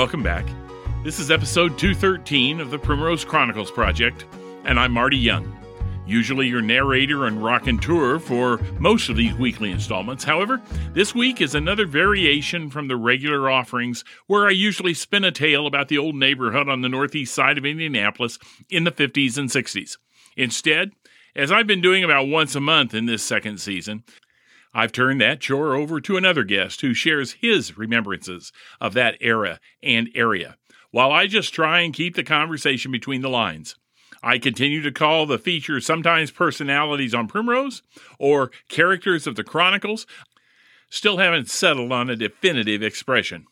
Welcome, back. This is episode 213 of the Primrose Chronicles Project, and I'm Marty Young. Usually your narrator and rock and tour for most of these weekly installments. However, this week is another variation from the regular offerings where I usually spin a tale about the old neighborhood on the northeast side of Indianapolis in the 50s and 60s. Instead, as I've been doing about once a month in this second season, I've turned that chore over to another guest who shares his remembrances of that era and area while I just try and keep the conversation between the lines. I continue to call the feature sometimes personalities on Primrose or characters of the Chronicles. Still haven't settled on a definitive expression.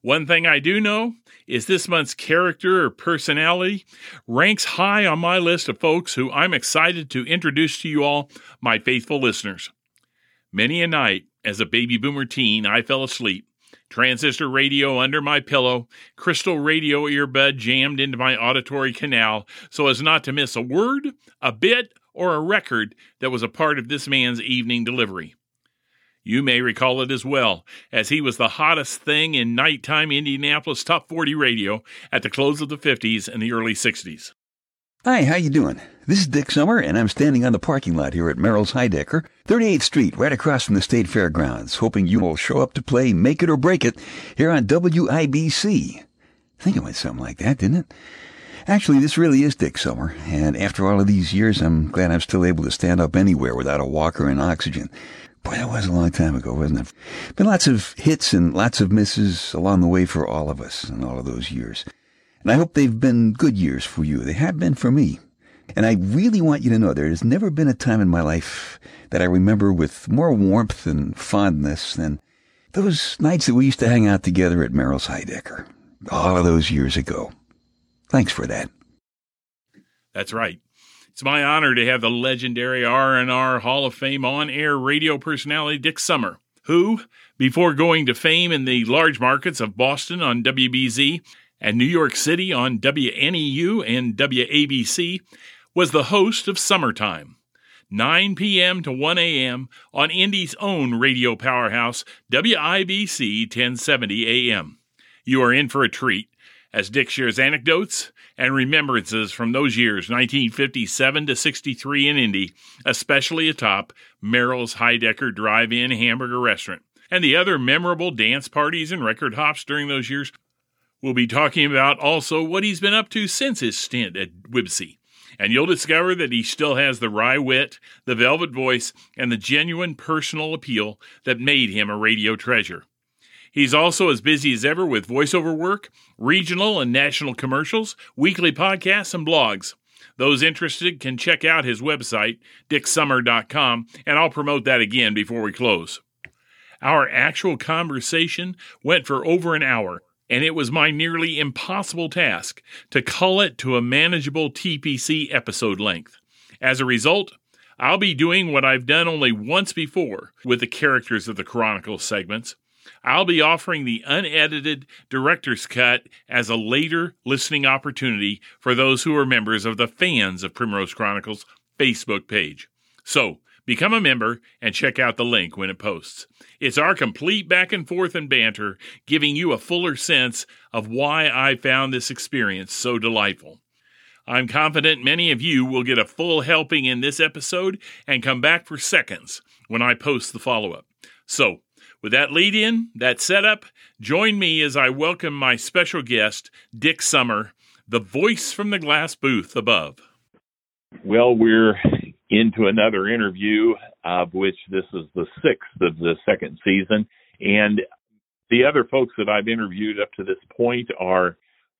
One thing I do know is this month's character or personality ranks high on my list of folks who I'm excited to introduce to you all, my faithful listeners. Many a night, as a baby boomer teen, I fell asleep transistor radio under my pillow, crystal radio earbud jammed into my auditory canal so as not to miss a word, a bit, or a record that was a part of this man's evening delivery. You may recall it as well, as he was the hottest thing in nighttime Indianapolis Top 40 radio at the close of the 50s and the early 60s. Hi, how you doing? This is Dick Summer, and I'm standing on the parking lot here at Merrill's Hi-Decker, 38th Street, right across from the State Fairgrounds, hoping you will show up to play Make It or Break It here on WIBC. I think it went something like that, didn't it? Actually, this really is Dick Summer, and after all of these years, I'm glad I'm still able to stand up anywhere without a walker and oxygen. Boy, that was a long time ago, wasn't it? Been lots of hits and lots of misses along the way for all of us in all of those years. And I hope they've been good years for you. They have been for me. And I really want you to know there has never been a time in my life that I remember with more warmth and fondness than those nights that we used to hang out together at Merrill's Hi-Decker all of those years ago. Thanks for that. That's right. It's my honor to have the legendary R&R Hall of Fame on-air radio personality Dick Summer, who, before going to fame in the large markets of Boston on WBZ and New York City on WNEW and WABC, was the host of Summertime, 9 p.m. to 1 a.m. on Indy's own radio powerhouse, WIBC 1070 a.m. You are in for a treat as Dick shares anecdotes and remembrances from those years, 1957 to 63 in Indy, especially atop Merrill's Hi-Decker Drive In Hamburger Restaurant, and the other memorable dance parties and record hops during those years We'll be talking about also what he's been up to since his stint at WIBC. And you'll discover that he still has the wry wit, the velvet voice, and the genuine personal appeal that made him a radio treasure. He's also as busy as ever with voiceover work, regional and national commercials, weekly podcasts, and blogs. Those interested can check out his website, dicksummer.com, and I'll promote that again before we close. Our actual conversation went for over an hour, and it was my nearly impossible task to cull it to a manageable TPC episode length. As a result, I'll be doing what I've done only once before with the characters of the Chronicles segments. I'll be offering the unedited director's cut as a later listening opportunity for those who are members of the Fans of Primrose Chronicles Facebook page. So, Become a member and check out the link when it posts. It's our complete back and forth and banter, giving you a fuller sense of why I found this experience so delightful. I'm confident many of you will get a full helping in this episode and come back for seconds when I post the follow up. So, with that lead in, that setup, join me as I welcome my special guest, Dick Summer, the voice from the glass booth above. Well, we're into another interview, of which this is the sixth of the second season. And the other folks that I've interviewed up to this point are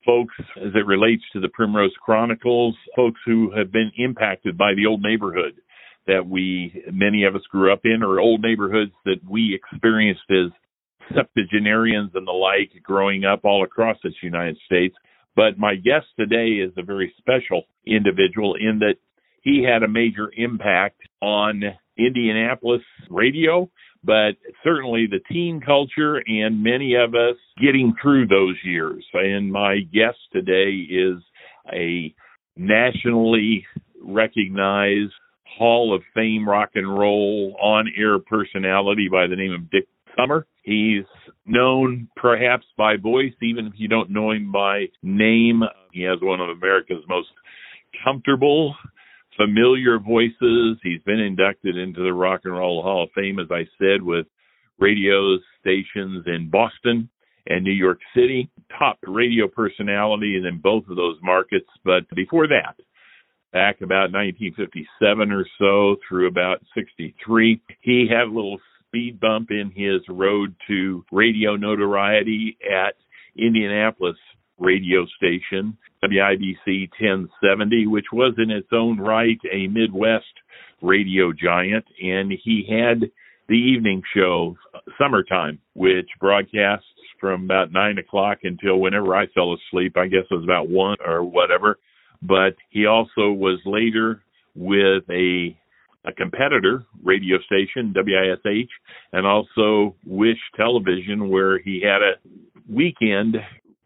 folks as it relates to the Primrose Chronicles, folks who have been impacted by the old neighborhood that we, many of us grew up in, or old neighborhoods that we experienced as septuagenarians and the like growing up all across this United States. But my guest today is a very special individual in that he had a major impact on Indianapolis radio, but certainly the teen culture and many of us getting through those years. And my guest today is a nationally recognized Hall of Fame rock and roll on air personality by the name of Dick Summer. He's known perhaps by voice, even if you don't know him by name. He has one of America's most comfortable, familiar voices. He's been inducted into the Rock and Roll Hall of Fame, as I said, with radio stations in Boston and New York City, top radio personality in both of those markets. But before that, back about 1957 or so through about 63, he had a little speed bump in his road to radio notoriety at Indianapolis radio station, WIBC 1070, which was in its own right a Midwest radio giant. And he had the evening show, Summertime, which broadcasts from about nine o'clock until whenever I fell asleep. I guess it was about one or whatever. But he also was later with a a competitor radio station, WISH, and also Wish Television, where he had a weekend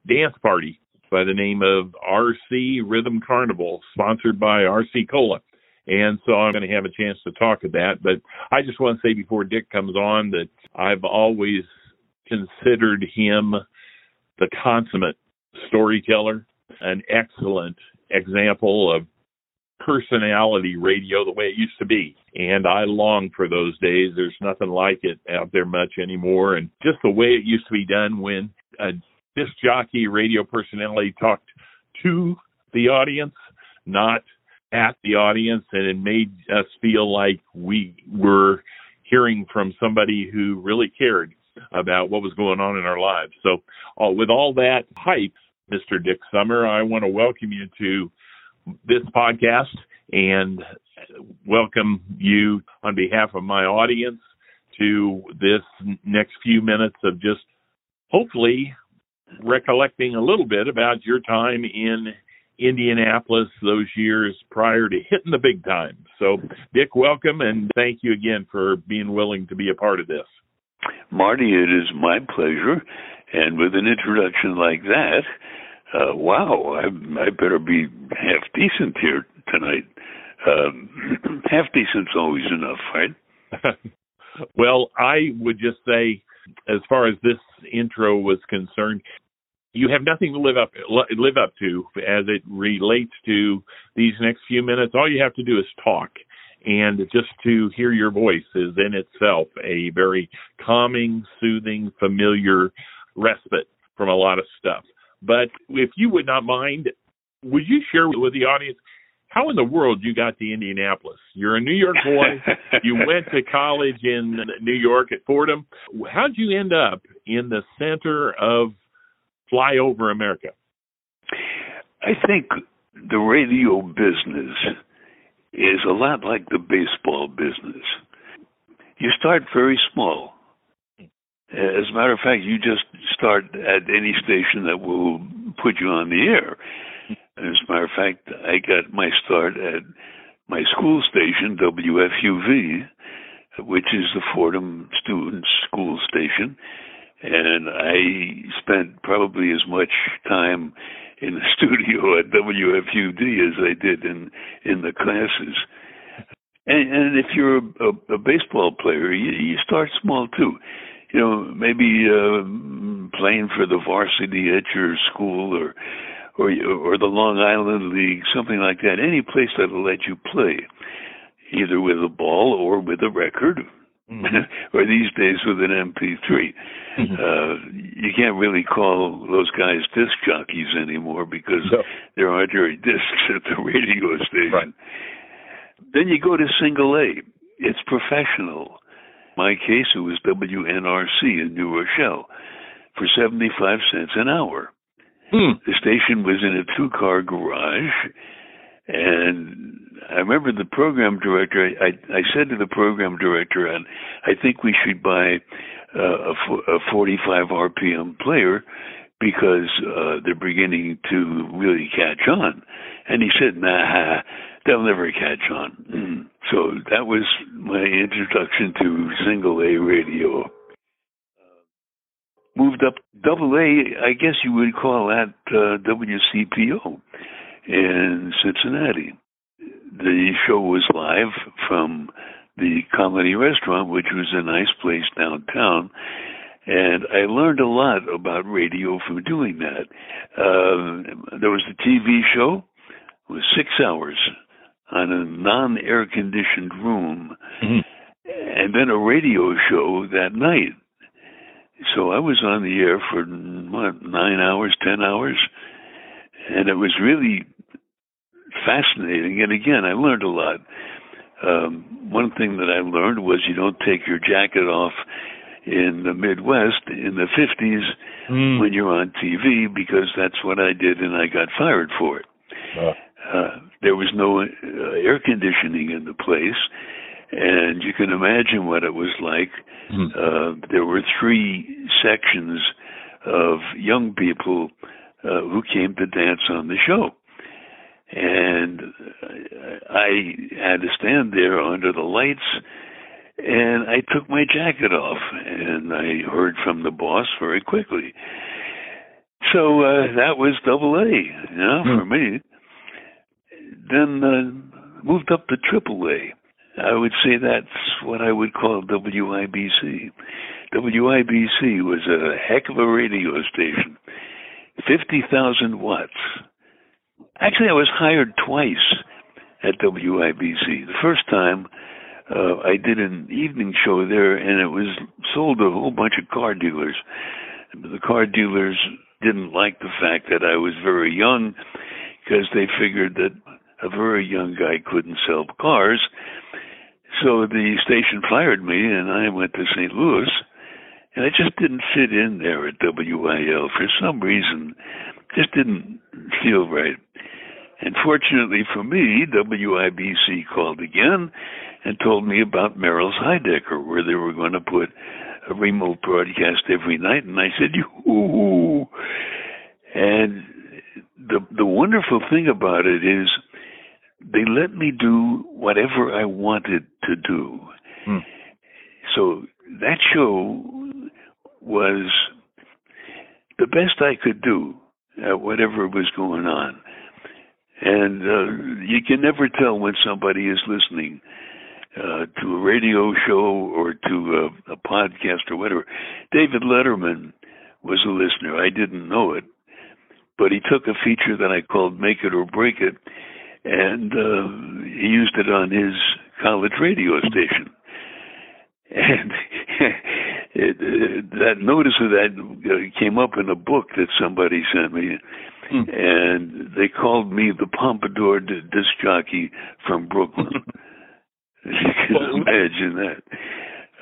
dance party by the name of RC Rhythm Carnival, sponsored by RC Cola. And so I'm going to have a chance to talk of that. But I just want to say before Dick comes on that I've always considered him the consummate storyteller, an excellent example of personality radio the way it used to be. And I long for those days. There's nothing like it out there much anymore. And just the way it used to be done when a disc jockey radio personality talked to the audience, not at the audience, and it made us feel like we were hearing from somebody who really cared about what was going on in our lives. So, uh, with all that hype, Mr. Dick Summer, I want to welcome you to this podcast and welcome you on behalf of my audience to this next few minutes of just hopefully recollecting a little bit about your time in Indianapolis those years prior to hitting the big time. So, Dick, welcome and thank you again for being willing to be a part of this. Marty, it is my pleasure. And with an introduction like that, uh, wow, I, I better be half decent here tonight. Um, half decent's always enough, right? well, I would just say, as far as this intro was concerned, you have nothing to live up live up to as it relates to these next few minutes. All you have to do is talk, and just to hear your voice is in itself a very calming, soothing, familiar respite from a lot of stuff. But if you would not mind, would you share with the audience how in the world you got to Indianapolis? You're a New York boy. you went to college in New York at Fordham. How'd you end up in the center of flyover America? I think the radio business is a lot like the baseball business. You start very small. As a matter of fact, you just start at any station that will put you on the air. As a matter of fact, I got my start at my school station, WFUV, which is the Fordham Students School Station. And I spent probably as much time in the studio at WFUV as I did in in the classes. And, and if you're a, a, a baseball player, you, you start small too you know, maybe uh, playing for the varsity at your school or or or the Long Island League, something like that. Any place that'll let you play, either with a ball or with a record. or these days with an MP3. Mm-hmm. Uh, you can't really call those guys disc jockeys anymore because no. there aren't any discs at the radio station. Right. Then you go to single A. It's professional my case, it was WNRC in New Rochelle for 75 cents an hour. Hmm. The station was in a two car garage. And I remember the program director, I, I said to the program director, and I think we should buy uh, a, a 45 RPM player because uh, they're beginning to really catch on. And he said, nah, they'll never catch on. So that was my introduction to single A radio. Moved up double A, I guess you would call that uh, WCPO in Cincinnati. The show was live from the Comedy Restaurant, which was a nice place downtown. And I learned a lot about radio from doing that. Uh, there was a TV show, it was six hours on a non air conditioned room, mm-hmm. and then a radio show that night. So I was on the air for what, nine hours, ten hours, and it was really fascinating. And again, I learned a lot. Um, one thing that I learned was you don't take your jacket off in the Midwest in the 50s mm. when you're on TV because that's what I did and I got fired for it. Uh. Uh, there was no uh, air conditioning in the place, and you can imagine what it was like. Mm. Uh, there were three sections of young people uh, who came to dance on the show. And I had to stand there under the lights, and I took my jacket off, and I heard from the boss very quickly. So uh, that was double A, you know, mm. for me. Then uh, moved up to triple A. I would say that's what I would call WIBC. WIBC was a heck of a radio station, 50,000 watts. Actually, I was hired twice at WIBC. The first time, uh, I did an evening show there, and it was sold to a whole bunch of car dealers. The car dealers didn't like the fact that I was very young because they figured that a very young guy couldn't sell cars. So the station fired me, and I went to St. Louis, and I just didn't fit in there at WIL for some reason. Just didn't feel right. And fortunately for me, WIBC called again and told me about Merrill's Hi-Decker, where they were going to put a remote broadcast every night. And I said, "Ooh!" And the the wonderful thing about it is they let me do whatever I wanted to do. Hmm. So that show was the best I could do at whatever was going on. And uh, you can never tell when somebody is listening uh, to a radio show or to a, a podcast or whatever. David Letterman was a listener. I didn't know it, but he took a feature that I called "Make It or Break It," and uh, he used it on his college radio station. And it, uh, that notice of that uh, came up in a book that somebody sent me, hmm. and they called me the Pompadour disc jockey from Brooklyn. you can imagine that.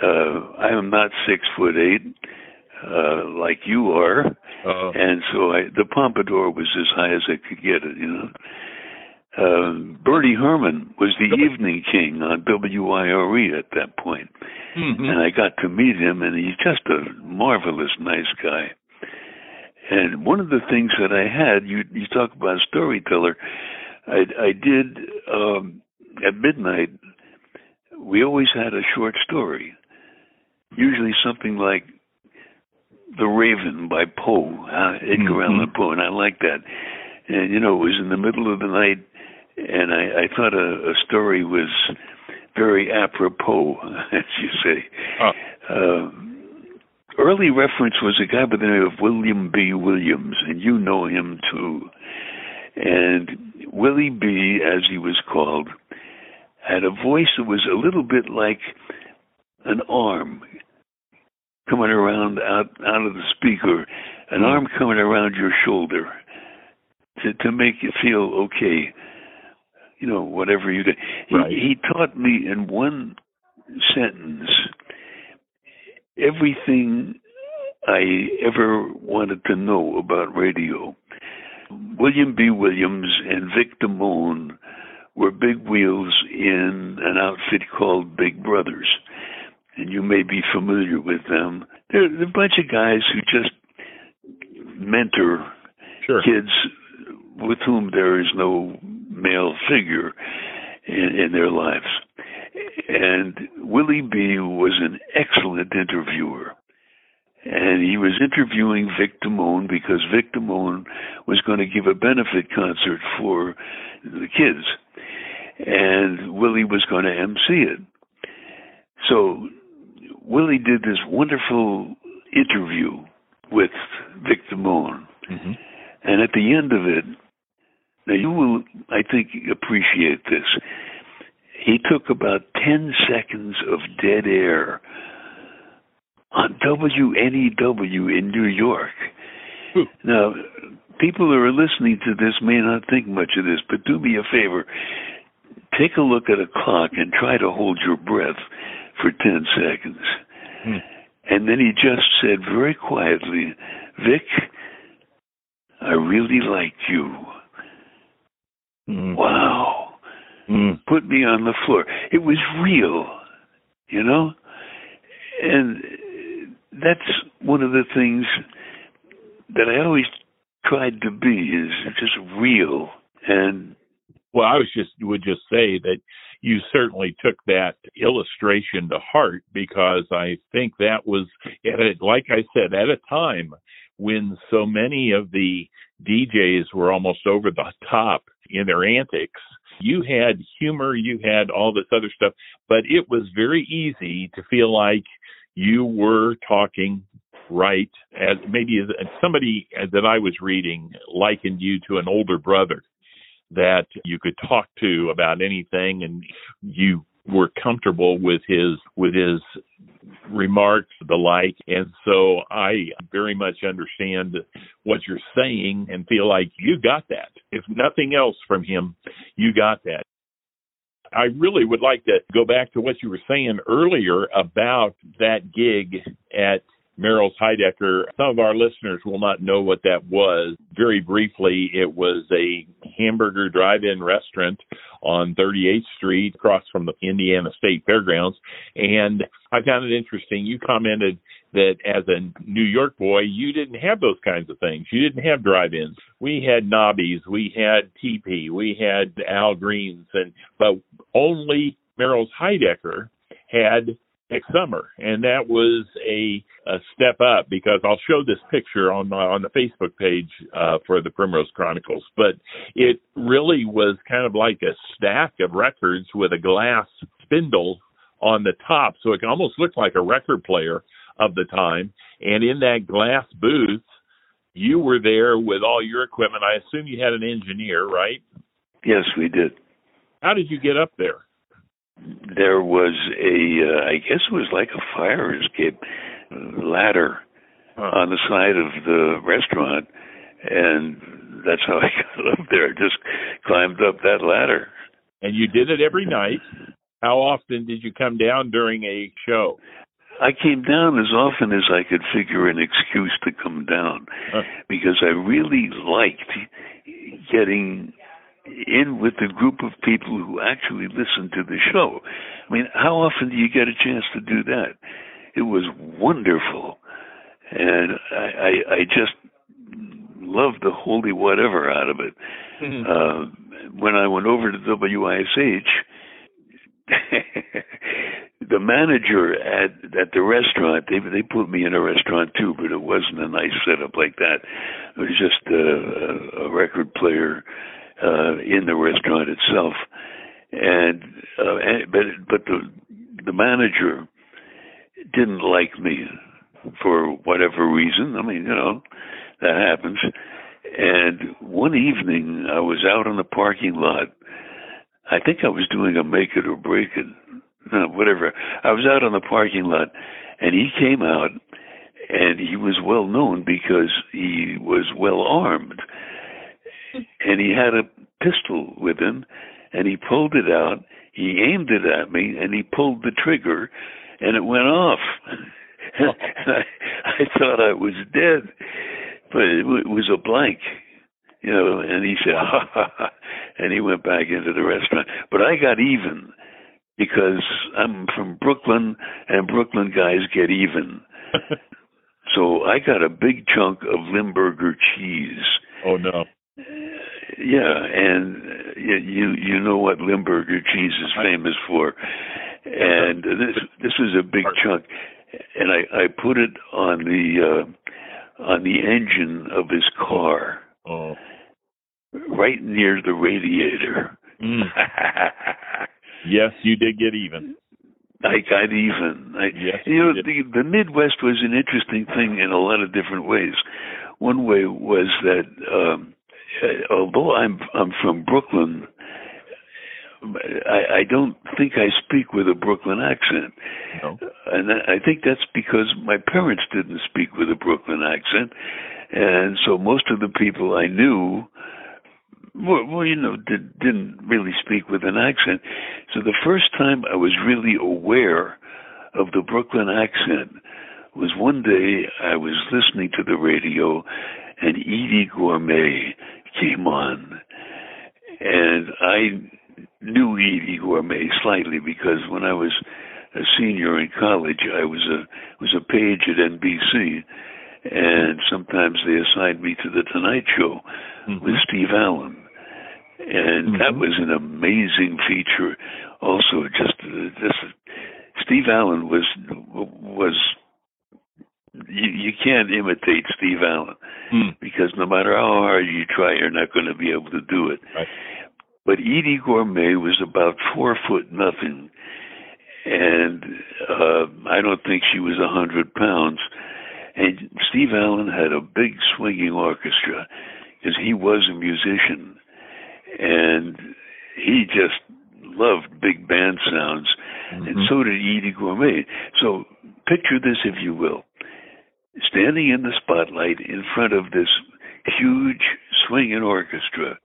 Uh, I am not six foot eight, uh, like you are, uh-huh. and so I, the Pompadour was as high as I could get it, you know uh, Bertie Herman was the evening king on WIRE at that point. Mm-hmm. And I got to meet him, and he's just a marvelous, nice guy. And one of the things that I had, you you talk about a storyteller, I, I did um, at midnight. We always had a short story, usually something like "The Raven" by Poe, uh, Edgar mm-hmm. Allan Poe, and I like that. And you know, it was in the middle of the night and I, I thought a, a story was very apropos, as you say. Oh. Uh, early reference was a guy by the name of William B. Williams, and you know him too. And Willie B., as he was called, had a voice that was a little bit like an arm coming around out out of the speaker, an mm. arm coming around your shoulder to to make you feel okay you know, whatever you did. Right. He, he taught me in one sentence everything I ever wanted to know about radio. William B. Williams and Vic Damone were big wheels in an outfit called Big Brothers. And you may be familiar with them. They're, they're a bunch of guys who just mentor sure. kids with whom there is no male figure in, in their lives. And Willie B was an excellent interviewer. And he was interviewing Vic Damone because Vic Damone was going to give a benefit concert for the kids. And Willie was going to MC it. So Willie did this wonderful interview with Vic Damone. Mm-hmm. And at the end of it, now you will, I think, appreciate this. He took about 10 seconds of dead air on WNEW in New York. Hmm. Now, people who are listening to this may not think much of this, but do me a favor. Take a look at a clock and try to hold your breath for 10 seconds. Hmm. And then he just said very quietly, Vic, I really like you. Mm. Wow. Mm. Put me on the floor. It was real, you know? And that's one of the things that I always tried to be is just real. And Well, I was just would just say that you certainly took that illustration to heart because I think that was at a, like I said at a time when so many of the DJs were almost over the top in their antics. You had humor, you had all this other stuff, but it was very easy to feel like you were talking right as maybe as somebody that I was reading likened you to an older brother that you could talk to about anything and you were comfortable with his with his remarks the like. And so i very much understand what you're saying and feel like you got that. If nothing else from him you got that. I really would like to go back to what you were saying earlier about that gig at Merrill's Hi-Decker. Some of our listeners will not know what that was. Very briefly, it was a hamburger drive-in restaurant on 38th Street across from the Indiana State Fairgrounds. And I found it interesting. You commented that as a New York boy, you didn't have those kinds of things. You didn't have drive-ins. We had Nobby's, we had TP, we had Al Green's, and but only Merrill's Heidecker had Dick Summer, and that was a, a step up because I'll show this picture on my, on the Facebook page uh, for the Primrose Chronicles. But it really was kind of like a stack of records with a glass spindle on the top, so it almost looked like a record player of the time. And in that glass booth, you were there with all your equipment. I assume you had an engineer, right? yes, we did. How did you get up there? There was a, uh, I guess it was like a fire escape ladder Huh. on the side of the restaurant, and that's how I got up there. Just climbed up that ladder. And you did it every night. How often did you come down during a show? I came down as often as I could figure an excuse to come down Huh. because I really liked getting in with a group of people who actually listened to the show. I mean, how often do you get a chance to do that? It was wonderful. And I, I, I just loved the holy whatever out of it. Uh, when I went over to WISH, the manager at at the restaurant they they put me in a restaurant too, but it wasn't a nice setup like that. It was just a, a, a record player uh, in the restaurant itself, and, uh, and but but the the manager didn't like me for whatever reason. I mean, you know, that happens. And one evening, I was out in the parking lot. I think I was doing a make it or break it, no, whatever. I was out on the parking lot, and he came out, and he was well known because he was well armed, and he had a pistol with him, and he pulled it out. He aimed it at me, and he pulled the trigger, and it went off. Oh. and I, I thought I was dead, but it, w- it was a blank, you know. And he said, ha, ha, ha, and he went back into the restaurant. But I got even because I'm from Brooklyn, and Brooklyn guys get even. so I got a big chunk of Limburger cheese. oh no. Yeah, and uh, you you know what Limburger cheese is famous for, and this this was a big chunk, and I I put it on the uh, on the engine of his car, Oh. right near the radiator. Mm. Yes, you did get even. I got even. I, Yes, you know, you the, the Midwest was an interesting thing in a lot of different ways. One way was that um, Uh, although I'm I'm from Brooklyn, I, I don't think I speak with a Brooklyn accent, No. and I I think that's because my parents didn't speak with a Brooklyn accent, and so most of the people I knew well, well you know, did, didn't really speak with an accent. So the first time I was really aware of the Brooklyn accent was one day I was listening to the radio and Eydie Gormé came on. And I knew Eydie Gormé slightly because when I was a senior in college, I was a was a page at NBC, and sometimes they assigned me to the Tonight Show Mhm. with Steve Allen, and that Mhm. was an amazing feature. Also, just uh, just Steve Allen was was you, you can't imitate Steve Allen Mm. because no matter how hard you try, you're not going to be able to do it. Right. But Eydie Gormé was about four foot nothing, and uh, I don't think she was a hundred pounds. And Steve Allen had a big swinging orchestra because he was a musician, and he just loved big band sounds, and Mhm. so did Eydie Gormé. So picture this, if you will, standing in the spotlight in front of this huge swinging orchestra.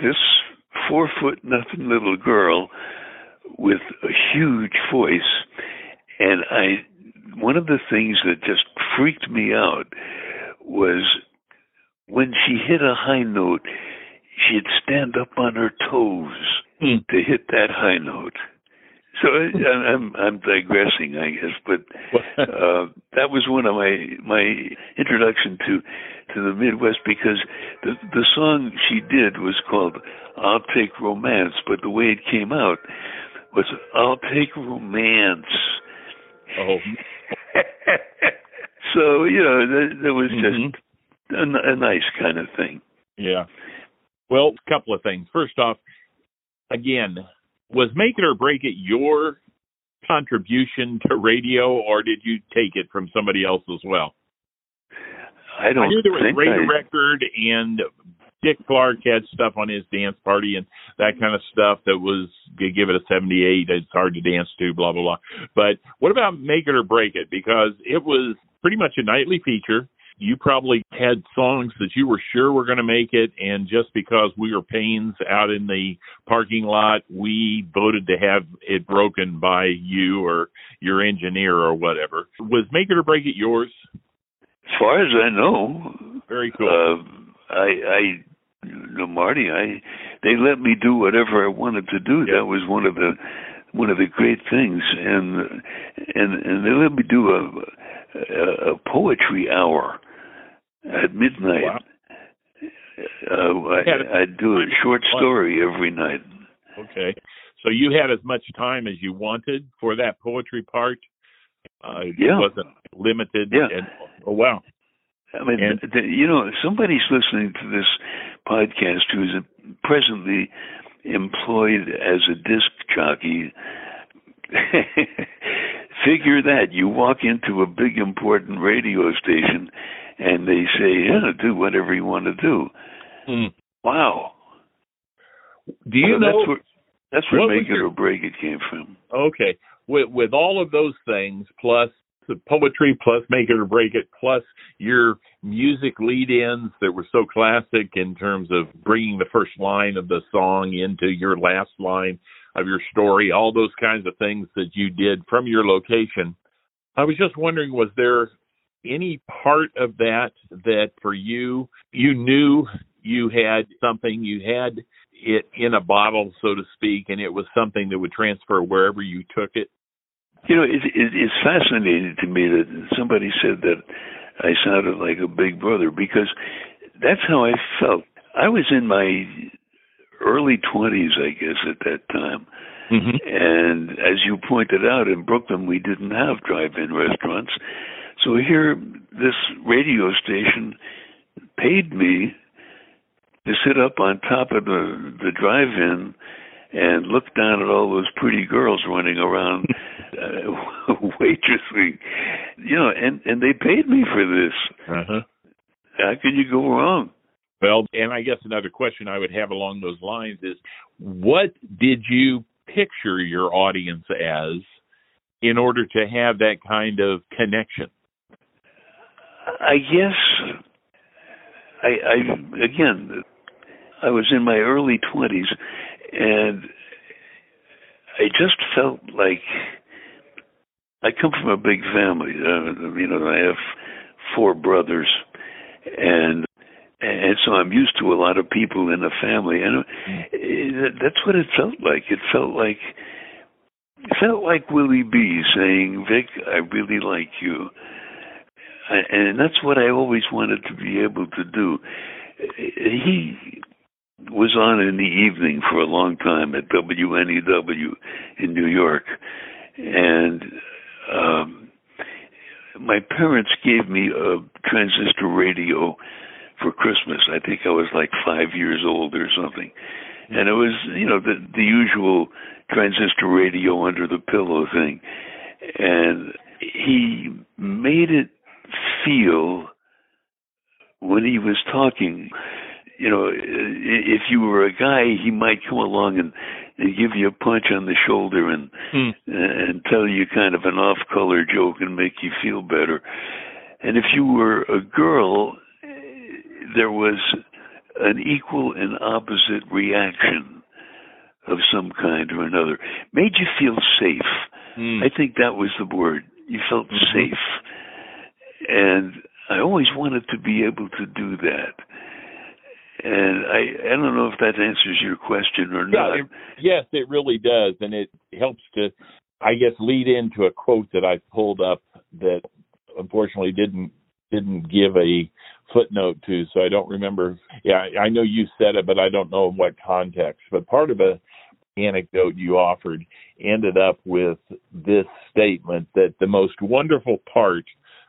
This four foot nothing little girl with a huge voice, and I. One of the things that just freaked me out was when she hit a high note, she'd stand up on her toes Hmm. to hit that high note. So I, I'm I'm digressing, I guess, but uh, that was one of my my introduction to to the Midwest because the the song she did was called "I'll Take Romance," but the way it came out was "I'll Take Romance." Oh. so you know that, that was Mhm. just a nice kind of thing. Yeah. Well, a couple of things. First off, again, was Make It or Break It your contribution to radio, or did you take it from somebody else as well? I don't I knew there was think Radio I, Record and Dick Clark had stuff on his dance party and that kind of stuff that was give it a 78 it's hard to dance to blah blah blah. But what about make it or break it? Because it was pretty much a nightly feature you probably had songs that you were sure were going to make it and just because we were pains out in the parking lot we voted to have it broken by you or your engineer or whatever. Was make it or break it yours? As far as I know, very cool. Uh, I, I, you know, Marty, I, they let me do whatever I wanted to do. Yeah. That was one of the, one of the great things, and and and they let me do a, a, a poetry hour at midnight. Wow. Uh, I, Had a- I'd do a short story every night. Okay. So you had as much time as you wanted for that poetry part. Uh, Yeah. It wasn't limited. Yeah. And, oh wow. I mean, And- th- th- you know, somebody's listening to this podcast who's presently employed as a disc jockey. Figure that you walk into a big important radio station, and they say, "Yeah, do whatever you want to do." Hmm. Wow. Do you So know? that's where that's where make it your- or break it came from. okay. With with all of those things, plus the poetry, plus make it or break it, plus your music lead-ins that were so classic in terms of bringing the first line of the song into your last line of your story, all those kinds of things that you did from your location. I was just wondering, was there any part of that that for you, you knew you had something, you had it in a bottle, so to speak, and it was something that would transfer wherever you took it? You know, it, it, it's fascinating to me that somebody said that I sounded like a big brother because that's how I felt. I was in my early 20s, I guess, at that time. Mm-hmm. And as you pointed out, in Brooklyn, we didn't have drive in restaurants. So here, this radio station paid me to sit up on top of the, the drive in and looked down at all those pretty girls running around uh, waitressing, you know, and and they paid me for this. Uh-huh. How could you go wrong? Well, and I guess another question I would have along those lines is what did you picture your audience as in order to have that kind of connection? I guess I, I again I was in my early twenties and I just felt like I come from a big family. Uh, you know, I have four brothers, and and so I'm used to a lot of people in the family, and it, that's what it felt like. It felt like it felt like Willie B saying, "Vic, I really like you," and that's what I always wanted to be able to do. He was on in the evening for a long time at WNEW in New York, and um, my parents gave me a transistor radio for Christmas. I think I was like five years old or something, and it was you know the the usual transistor radio under the pillow thing, and he made it feel when he was talking you know, if you were a guy, he might come along and, and give you a punch on the shoulder and hmm. and tell you kind of an off-color joke and make you feel better. And if you were a girl, there was an equal and opposite reaction of some kind or another. Made you feel safe. Hmm. I think that was the word. You felt mm-hmm. safe. And I always wanted to be able to do that and I, I don't know if that answers your question or not. Yeah, it, yes, it really does, and it helps to, I guess, lead into a quote that I pulled up that unfortunately didn't didn't give a footnote to, so I don't remember. Yeah, I know you said it, but I don't know in what context. But part of a anecdote you offered ended up with this statement that the most wonderful part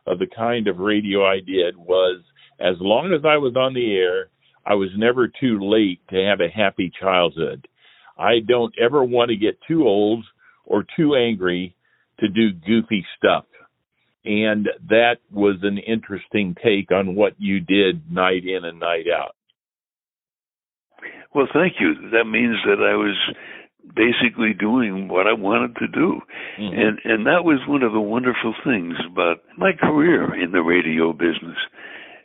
of the kind of radio I did was as long as I was on the air, I was never too late to have a happy childhood. I don't ever want to get too old or too angry to do goofy stuff. And that was an interesting take on what you did night in and night out. Well, thank you. That means that I was basically doing what I wanted to do. Mm-hmm. And and that was one of the wonderful things about my career in the radio business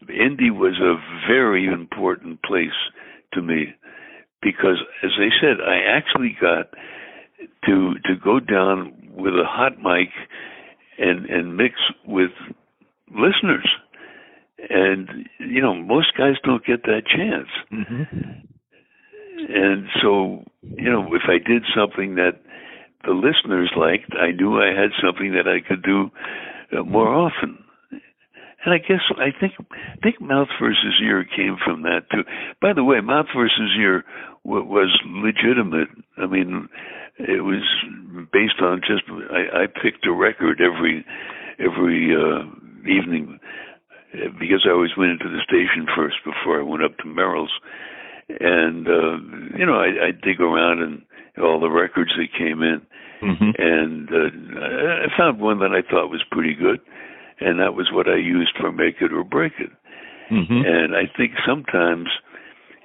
Indy was a very important place to me because, as I said, I actually got to to go down with a hot mic and and mix with listeners, and you know most guys don't get that chance. Mm-hmm. And so, you know, if I did something that the listeners liked, I knew I had something that I could do uh, more often and I guess I think I think mouth versus ear came from that too. By the way, mouth versus ear w- was legitimate. I mean, it was based on just I, I picked a record every every uh, evening because I always went into the station first before I went up to Merrill's, and uh, you know I, I dig around and all the records that came in, mm-hmm. and uh, I found one that I thought was pretty good and that was what I used for make it or break it. Mm-hmm. And I think sometimes,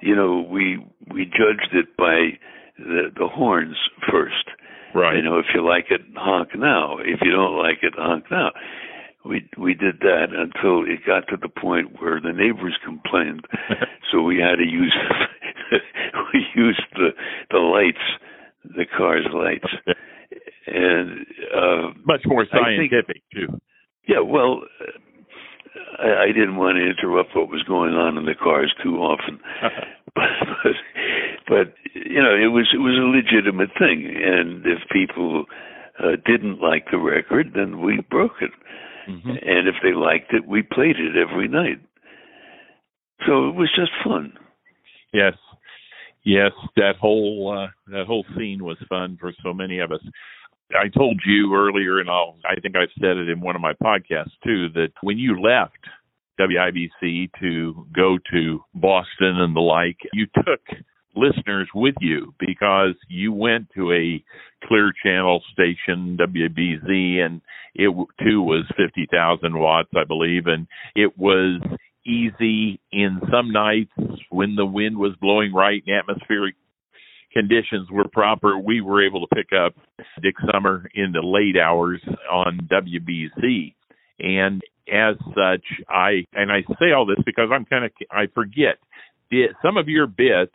you know, we we judged it by the the horns first. Right. You know, if you like it, honk now. If you don't like it, honk now. We we did that until it got to the point where the neighbors complained, so we had to use we used the the lights, the car's lights, and uh, much more scientific think, too. Yeah, well, I, I didn't want to interrupt what was going on in the cars too often, but, but but you know it was it was a legitimate thing, and if people uh, didn't like the record, then we broke it, mm-hmm. and if they liked it, we played it every night. So it was just fun. Yes, yes, that whole uh, that whole scene was fun for so many of us. I told you earlier, and I'll, I think I've said it in one of my podcasts too, that when you left WIBC to go to Boston and the like, you took listeners with you because you went to a clear channel station, WBZ, and it too was 50,000 watts, I believe, and it was easy in some nights when the wind was blowing right and atmospheric conditions were proper. We were able to pick up Dick Summer in the late hours on WBZ. And as such, I and I say all this because I'm kind of I forget some of your bits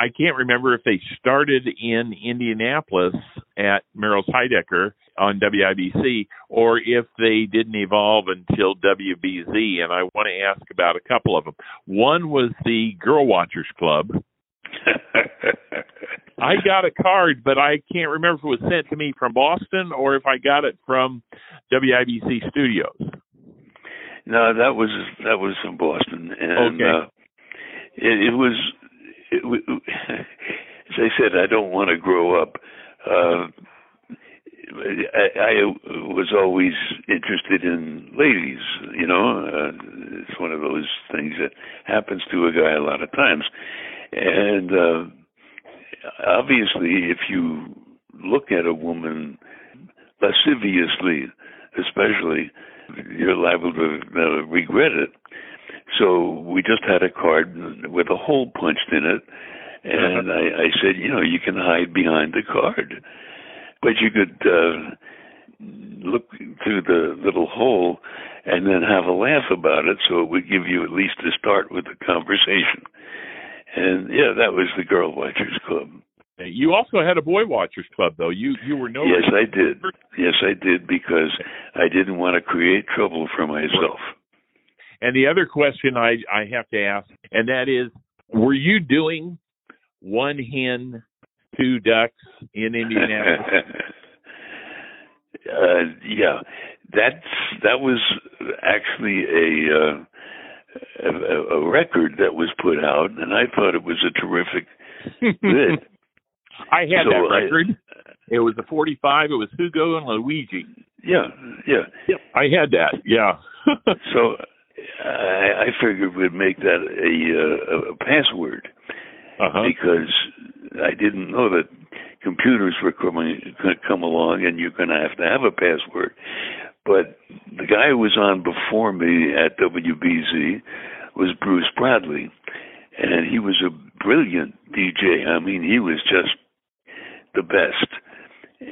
I can't remember if they started in Indianapolis at Merrill's Heidecker on WIBC or if they didn't evolve until WBZ. And I want to ask about a couple of them. One was the Girl Watchers Club. I got a card, but I can't remember if it was sent to me from Boston or if I got it from WIBC Studios. No, that was that was from Boston, and okay. uh, it, it was it, as I said, I don't want to grow up. Uh, I, I was always interested in ladies. You know, uh, it's one of those things that happens to a guy a lot of times, and uh, obviously, if you look at a woman lasciviously, especially, you're liable to uh, regret it. So we just had a card with a hole punched in it, and I, I said, you know, you can hide behind the card, but you could uh, look through the little hole and then have a laugh about it, so it would give you at least a start with the conversation. And yeah, that was the Girl Watchers Club. You also had a Boy Watchers Club, though. You you were no. Yes, I did. Yes, I did because I didn't want to create trouble for myself. And the other question I, I have to ask, and that is, were you doing one hen, two ducks in Indianapolis? uh, yeah, that's that was actually a, uh, a a record that was put out, and I thought it was a terrific bit. I had so that record. I, it was a 45. It was Hugo and Luigi. Yeah, yeah. Yep, I had that. Yeah. so I, I figured we'd make that a, uh, a password uh-huh. because I didn't know that computers were coming going to come along and you're going to have to have a password. But the guy who was on before me at WBZ was Bruce Bradley, and he was a brilliant DJ. I mean, he was just the best.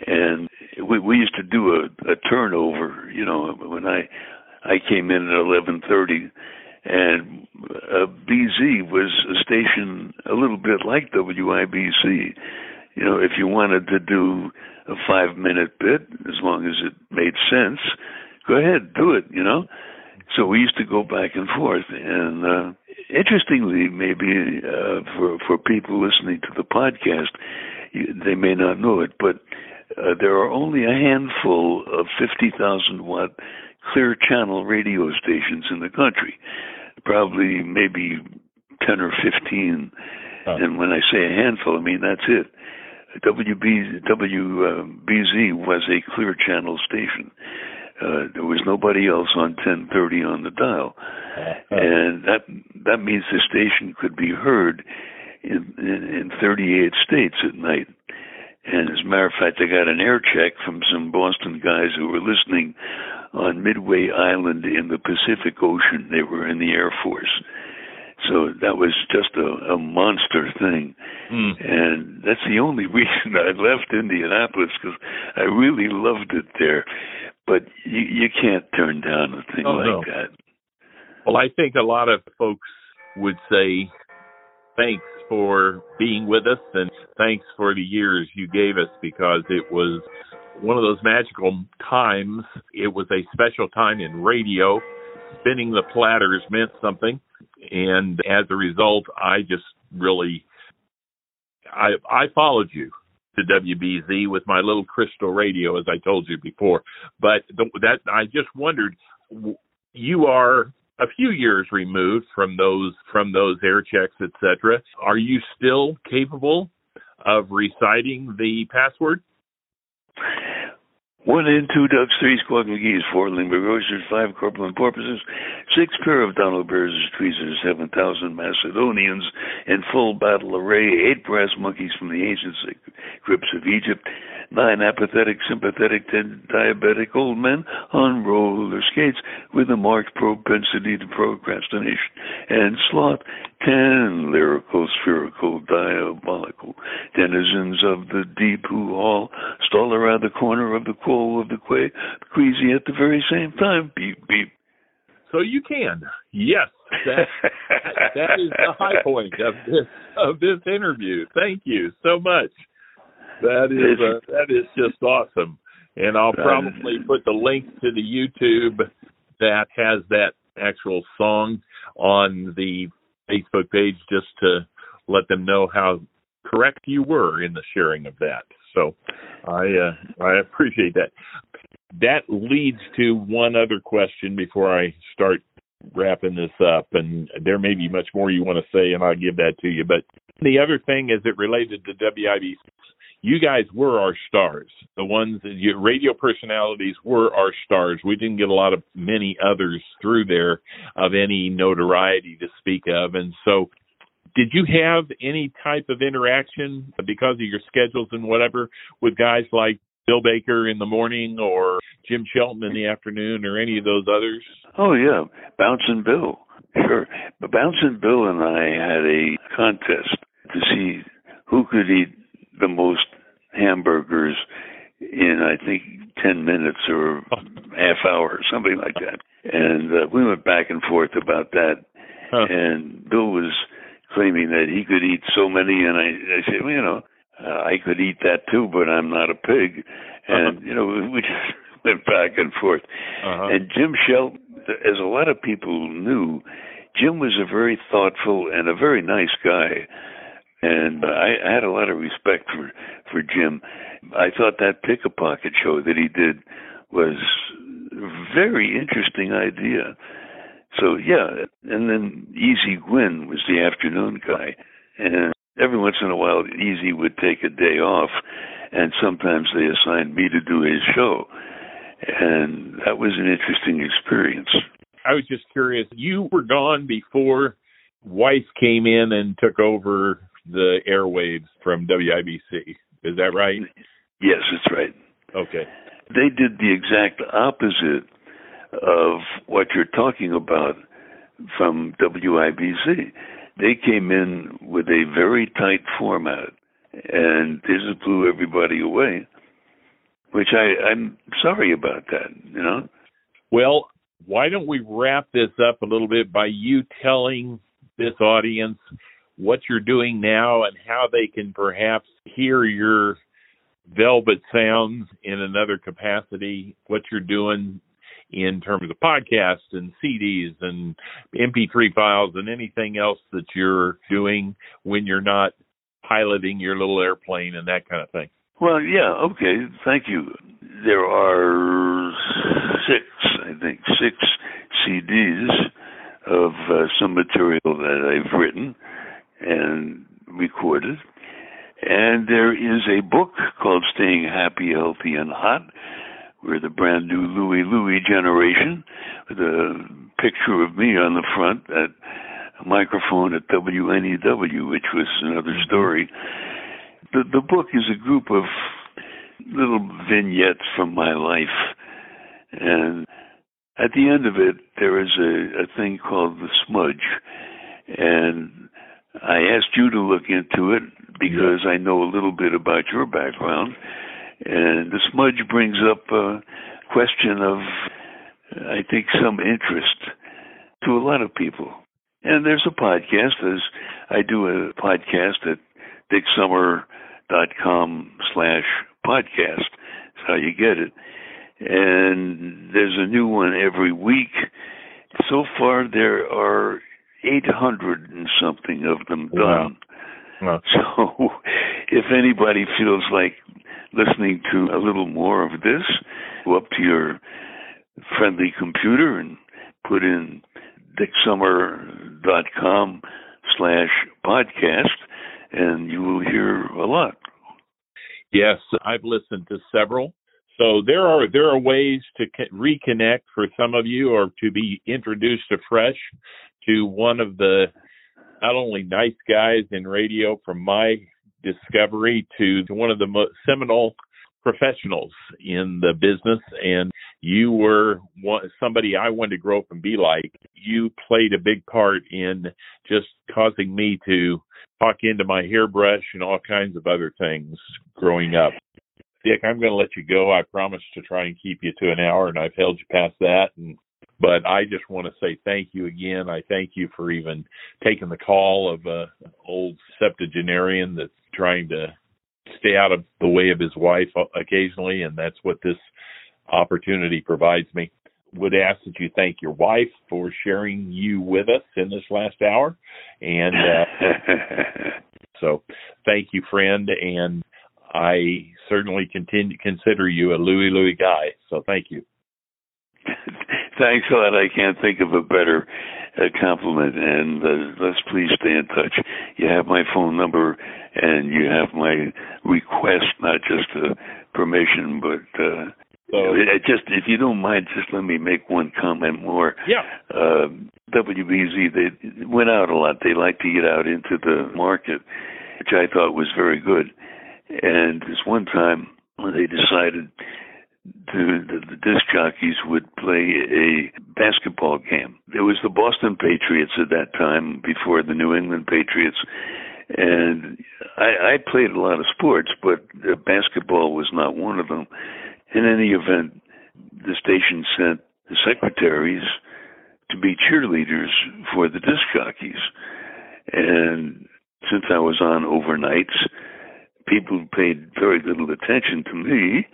And we we used to do a, a turnover, you know, when I I came in at 11:30, and uh, BZ was a station a little bit like WIBC. You know, if you wanted to do a five-minute bit, as long as it made sense, go ahead, do it. You know. So we used to go back and forth, and uh, interestingly, maybe uh, for for people listening to the podcast, they may not know it, but uh, there are only a handful of 50,000 watt clear channel radio stations in the country. Probably maybe 10 or 15. Oh. And when I say a handful, I mean that's it. WB, WBZ was a clear channel station. Uh, there was nobody else on 1030 on the dial, uh-huh. and that that means the station could be heard in, in, in 38 states at night. And as a matter of fact, I got an air check from some Boston guys who were listening on Midway Island in the Pacific Ocean. They were in the Air Force. So that was just a, a monster thing. Mm. And that's the only reason I left Indianapolis because I really loved it there. But you, you can't turn down a thing oh, like no. that. Well, I think a lot of folks would say thanks for being with us and thanks for the years you gave us because it was one of those magical times. It was a special time in radio. Spinning the platters meant something. And as a result, I just really, I, I followed you to WBZ with my little crystal radio, as I told you before. But the, that I just wondered, you are a few years removed from those from those air checks, etc. Are you still capable of reciting the password? One and two ducks, three squawk McGee's, four Lindbergh oysters, five corpulent porpoises, six pair of Donald Bears, tweezers, seven thousand Macedonians in full battle array, eight brass monkeys from the ancient crypts of Egypt, nine apathetic, sympathetic, ten diabetic old men on roller skates with a marked propensity to procrastination and sloth, ten lyrical, spherical, diabolical denizens of the deep who all stall around the corner of the quoll of the quay, queasy at the very same time. Beep, beep. So you can. Yes. That, that is the high point of this of this interview. Thank you so much. That is uh, that is just awesome. And I'll probably put the link to the YouTube that has that actual song on the Facebook page just to let them know how correct you were in the sharing of that. So I uh, I appreciate that. That leads to one other question before I start wrapping this up, and there may be much more you want to say, and I'll give that to you. But the other thing is it related to WIBC you guys were our stars. The ones that you, radio personalities were our stars. We didn't get a lot of many others through there of any notoriety to speak of. And so, did you have any type of interaction because of your schedules and whatever with guys like Bill Baker in the morning or Jim Shelton in the afternoon or any of those others? Oh yeah, Bouncing Bill. Sure. Bouncing Bill and I had a contest to see who could eat the most hamburgers in I think ten minutes or half hour or something like that. And uh, we went back and forth about that. Huh. And Bill was claiming that he could eat so many, and I, I said, well, you know, uh, I could eat that too, but I'm not a pig. Uh-huh. And uh-huh. you know, we just went back and forth. Uh-huh. And Jim Shelton, as a lot of people knew, Jim was a very thoughtful and a very nice guy and uh, I, I had a lot of respect for for Jim. I thought that pick a pocket show that he did was a very interesting idea. So yeah, and then Easy Gwynn was the afternoon guy, and every once in a while Easy would take a day off, and sometimes they assigned me to do his show, and that was an interesting experience. I was just curious. You were gone before Weiss came in and took over the airwaves from WIBC. Is that right? Yes, that's right. Okay. They did the exact opposite of what you're talking about from WIBC. They came in with a very tight format and they just blew everybody away. Which I, I'm sorry about that, you know. Well, why don't we wrap this up a little bit by you telling this audience what you're doing now and how they can perhaps hear your velvet sounds in another capacity, what you're doing in terms of podcasts and CDs and MP3 files and anything else that you're doing when you're not piloting your little airplane and that kind of thing. Well, yeah, okay, thank you. There are six, I think, six CDs of uh, some material that I've written and recorded. And there is a book called Staying Happy, Healthy, and Hot. We're the brand new Louie Louie generation with a picture of me on the front at a microphone at WNEW, which was another story. The, the book is a group of little vignettes from my life. And at the end of it, there is a, a thing called the smudge. And I asked you to look into it because I know a little bit about your background. And the smudge brings up a question of, I think, some interest to a lot of people. And there's a podcast, as I do a podcast at dicksummer.com slash podcast. That's how you get it. And there's a new one every week. So far, there are 800 and something of them done. Wow. So if anybody feels like listening to a little more of this, go up to your friendly computer and put in dicksummer.com slash podcast and you will hear a lot. Yes, I've listened to several So there are there are ways to reconnect for some of you, or to be introduced afresh to one of the not only nice guys in radio from my discovery to, one of the most seminal professionals in the business and you were somebody I wanted to grow up and be like. You played a big part in just causing me to talk into my hairbrush and all kinds of other things growing up. Dick, I'm going to let you go. I promised to try and keep you to an hour, and I've held you past that. And but I just want to say thank you again. I thank you for even taking the call of a old septuagenarian that's trying to stay out of the way of his wife occasionally, and that's what this opportunity provides me. Would ask that you thank your wife for sharing you with us in this last hour, and uh, so thank you, friend. And I certainly continue consider you a Louie Louie guy. So thank you. Thanks a lot. I can't think of a better uh, compliment. And uh, let's please stay in touch. You have my phone number, and you have my request, not just a permission, but. Uh, so, just if you don't mind, just let me make one comment more. Yeah. Uh, WBZ they went out a lot. They like to get out into the market, which I thought was very good. And this one time they decided to, the, the disc jockeys would play a basketball game. There was the Boston Patriots at that time before the New England Patriots. And I, I played a lot of sports, but basketball was not one of them. In any event, the station sent the secretaries to be cheerleaders for the disc jockeys. And since I was on overnights, people paid very little attention to me,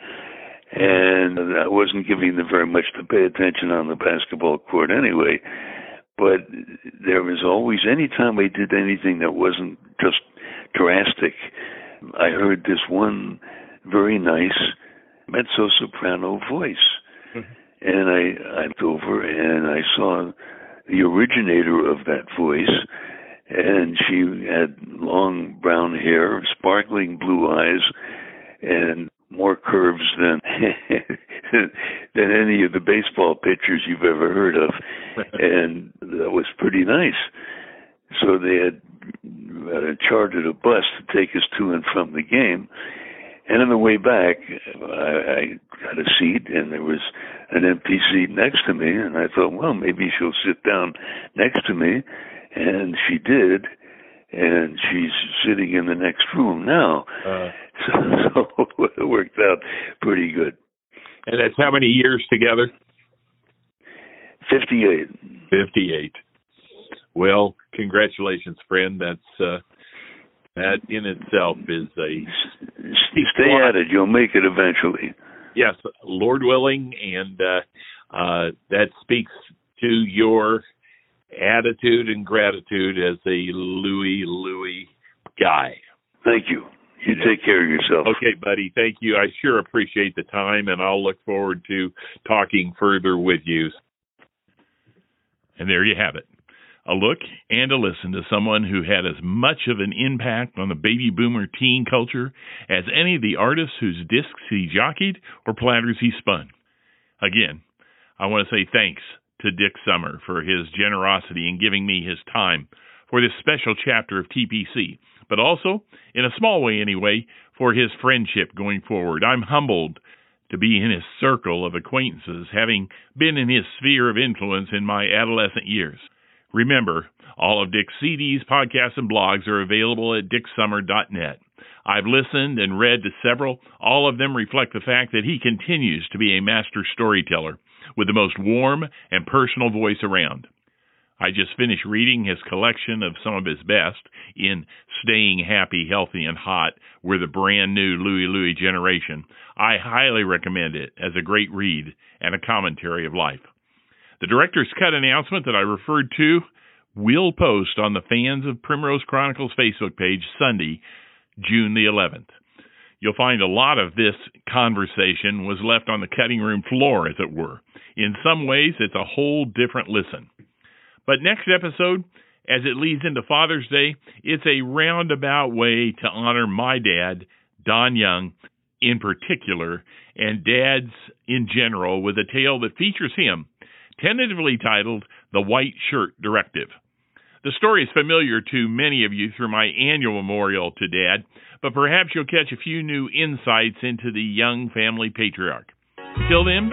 and I wasn't giving them very much to pay attention on the basketball court anyway. But there was always, anytime I did anything that wasn't just drastic, I heard this one very nice mezzo soprano voice. Mm-hmm. And I, I went over and I saw the originator of that voice and she had long brown hair, sparkling blue eyes, and more curves than than any of the baseball pitchers you've ever heard of, and that was pretty nice. So they had uh, chartered a bus to take us to and from the game, and on the way back, I, I got a seat, and there was an empty seat next to me, and I thought, well, maybe she'll sit down next to me and she did, and she's sitting in the next room now. Uh, so, so it worked out pretty good. And that's how many years together? Fifty-eight. Fifty-eight. Well, congratulations, friend. That's uh, that in itself is a stay at it. You'll make it eventually. Yes, Lord willing, and uh, uh, that speaks to your attitude and gratitude as a Louie Louie guy. Thank you. You take care of yourself. Okay, buddy. Thank you. I sure appreciate the time, and I'll look forward to talking further with you. And there you have it a look and a listen to someone who had as much of an impact on the baby boomer teen culture as any of the artists whose discs he jockeyed or platters he spun. Again, I want to say thanks to Dick Summer for his generosity in giving me his time for this special chapter of TPC, but also, in a small way anyway, for his friendship going forward. I'm humbled to be in his circle of acquaintances, having been in his sphere of influence in my adolescent years. Remember, all of Dick's CDs, podcasts, and blogs are available at dicksummer.net. I've listened and read to several. All of them reflect the fact that he continues to be a master storyteller with the most warm and personal voice around. I just finished reading his collection of some of his best in Staying Happy, Healthy, and Hot. We're the brand new Louie Louie generation. I highly recommend it as a great read and a commentary of life. The director's cut announcement that I referred to will post on the Fans of Primrose Chronicles Facebook page Sunday, June the 11th. You'll find a lot of this conversation was left on the cutting room floor, as it were. In some ways, it's a whole different listen. But next episode, as it leads into Father's Day, it's a roundabout way to honor my dad, Don Young, in particular and dads in general with a tale that features him, tentatively titled The White Shirt Directive. The story is familiar to many of you through my annual memorial to Dad, but perhaps you'll catch a few new insights into the young family patriarch. Till then,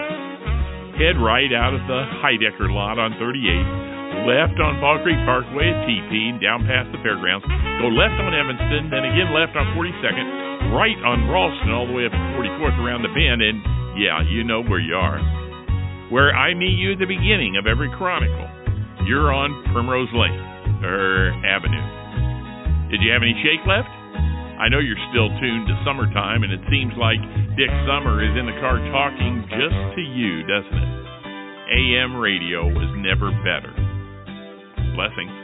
head right out of the Heidecker lot on 38, left on Fall Creek Parkway at TP, down past the fairgrounds. Go left on Evanston, then again left on 42nd, right on Ralston, all the way up to 44th around the bend, and yeah, you know where you are. Where I meet you at the beginning of every chronicle. You're on Primrose Lane, Avenue. Did you have any shake left? I know you're still tuned to summertime, and it seems like Dick Summer is in the car talking just to you, doesn't it? AM radio was never better. Blessings.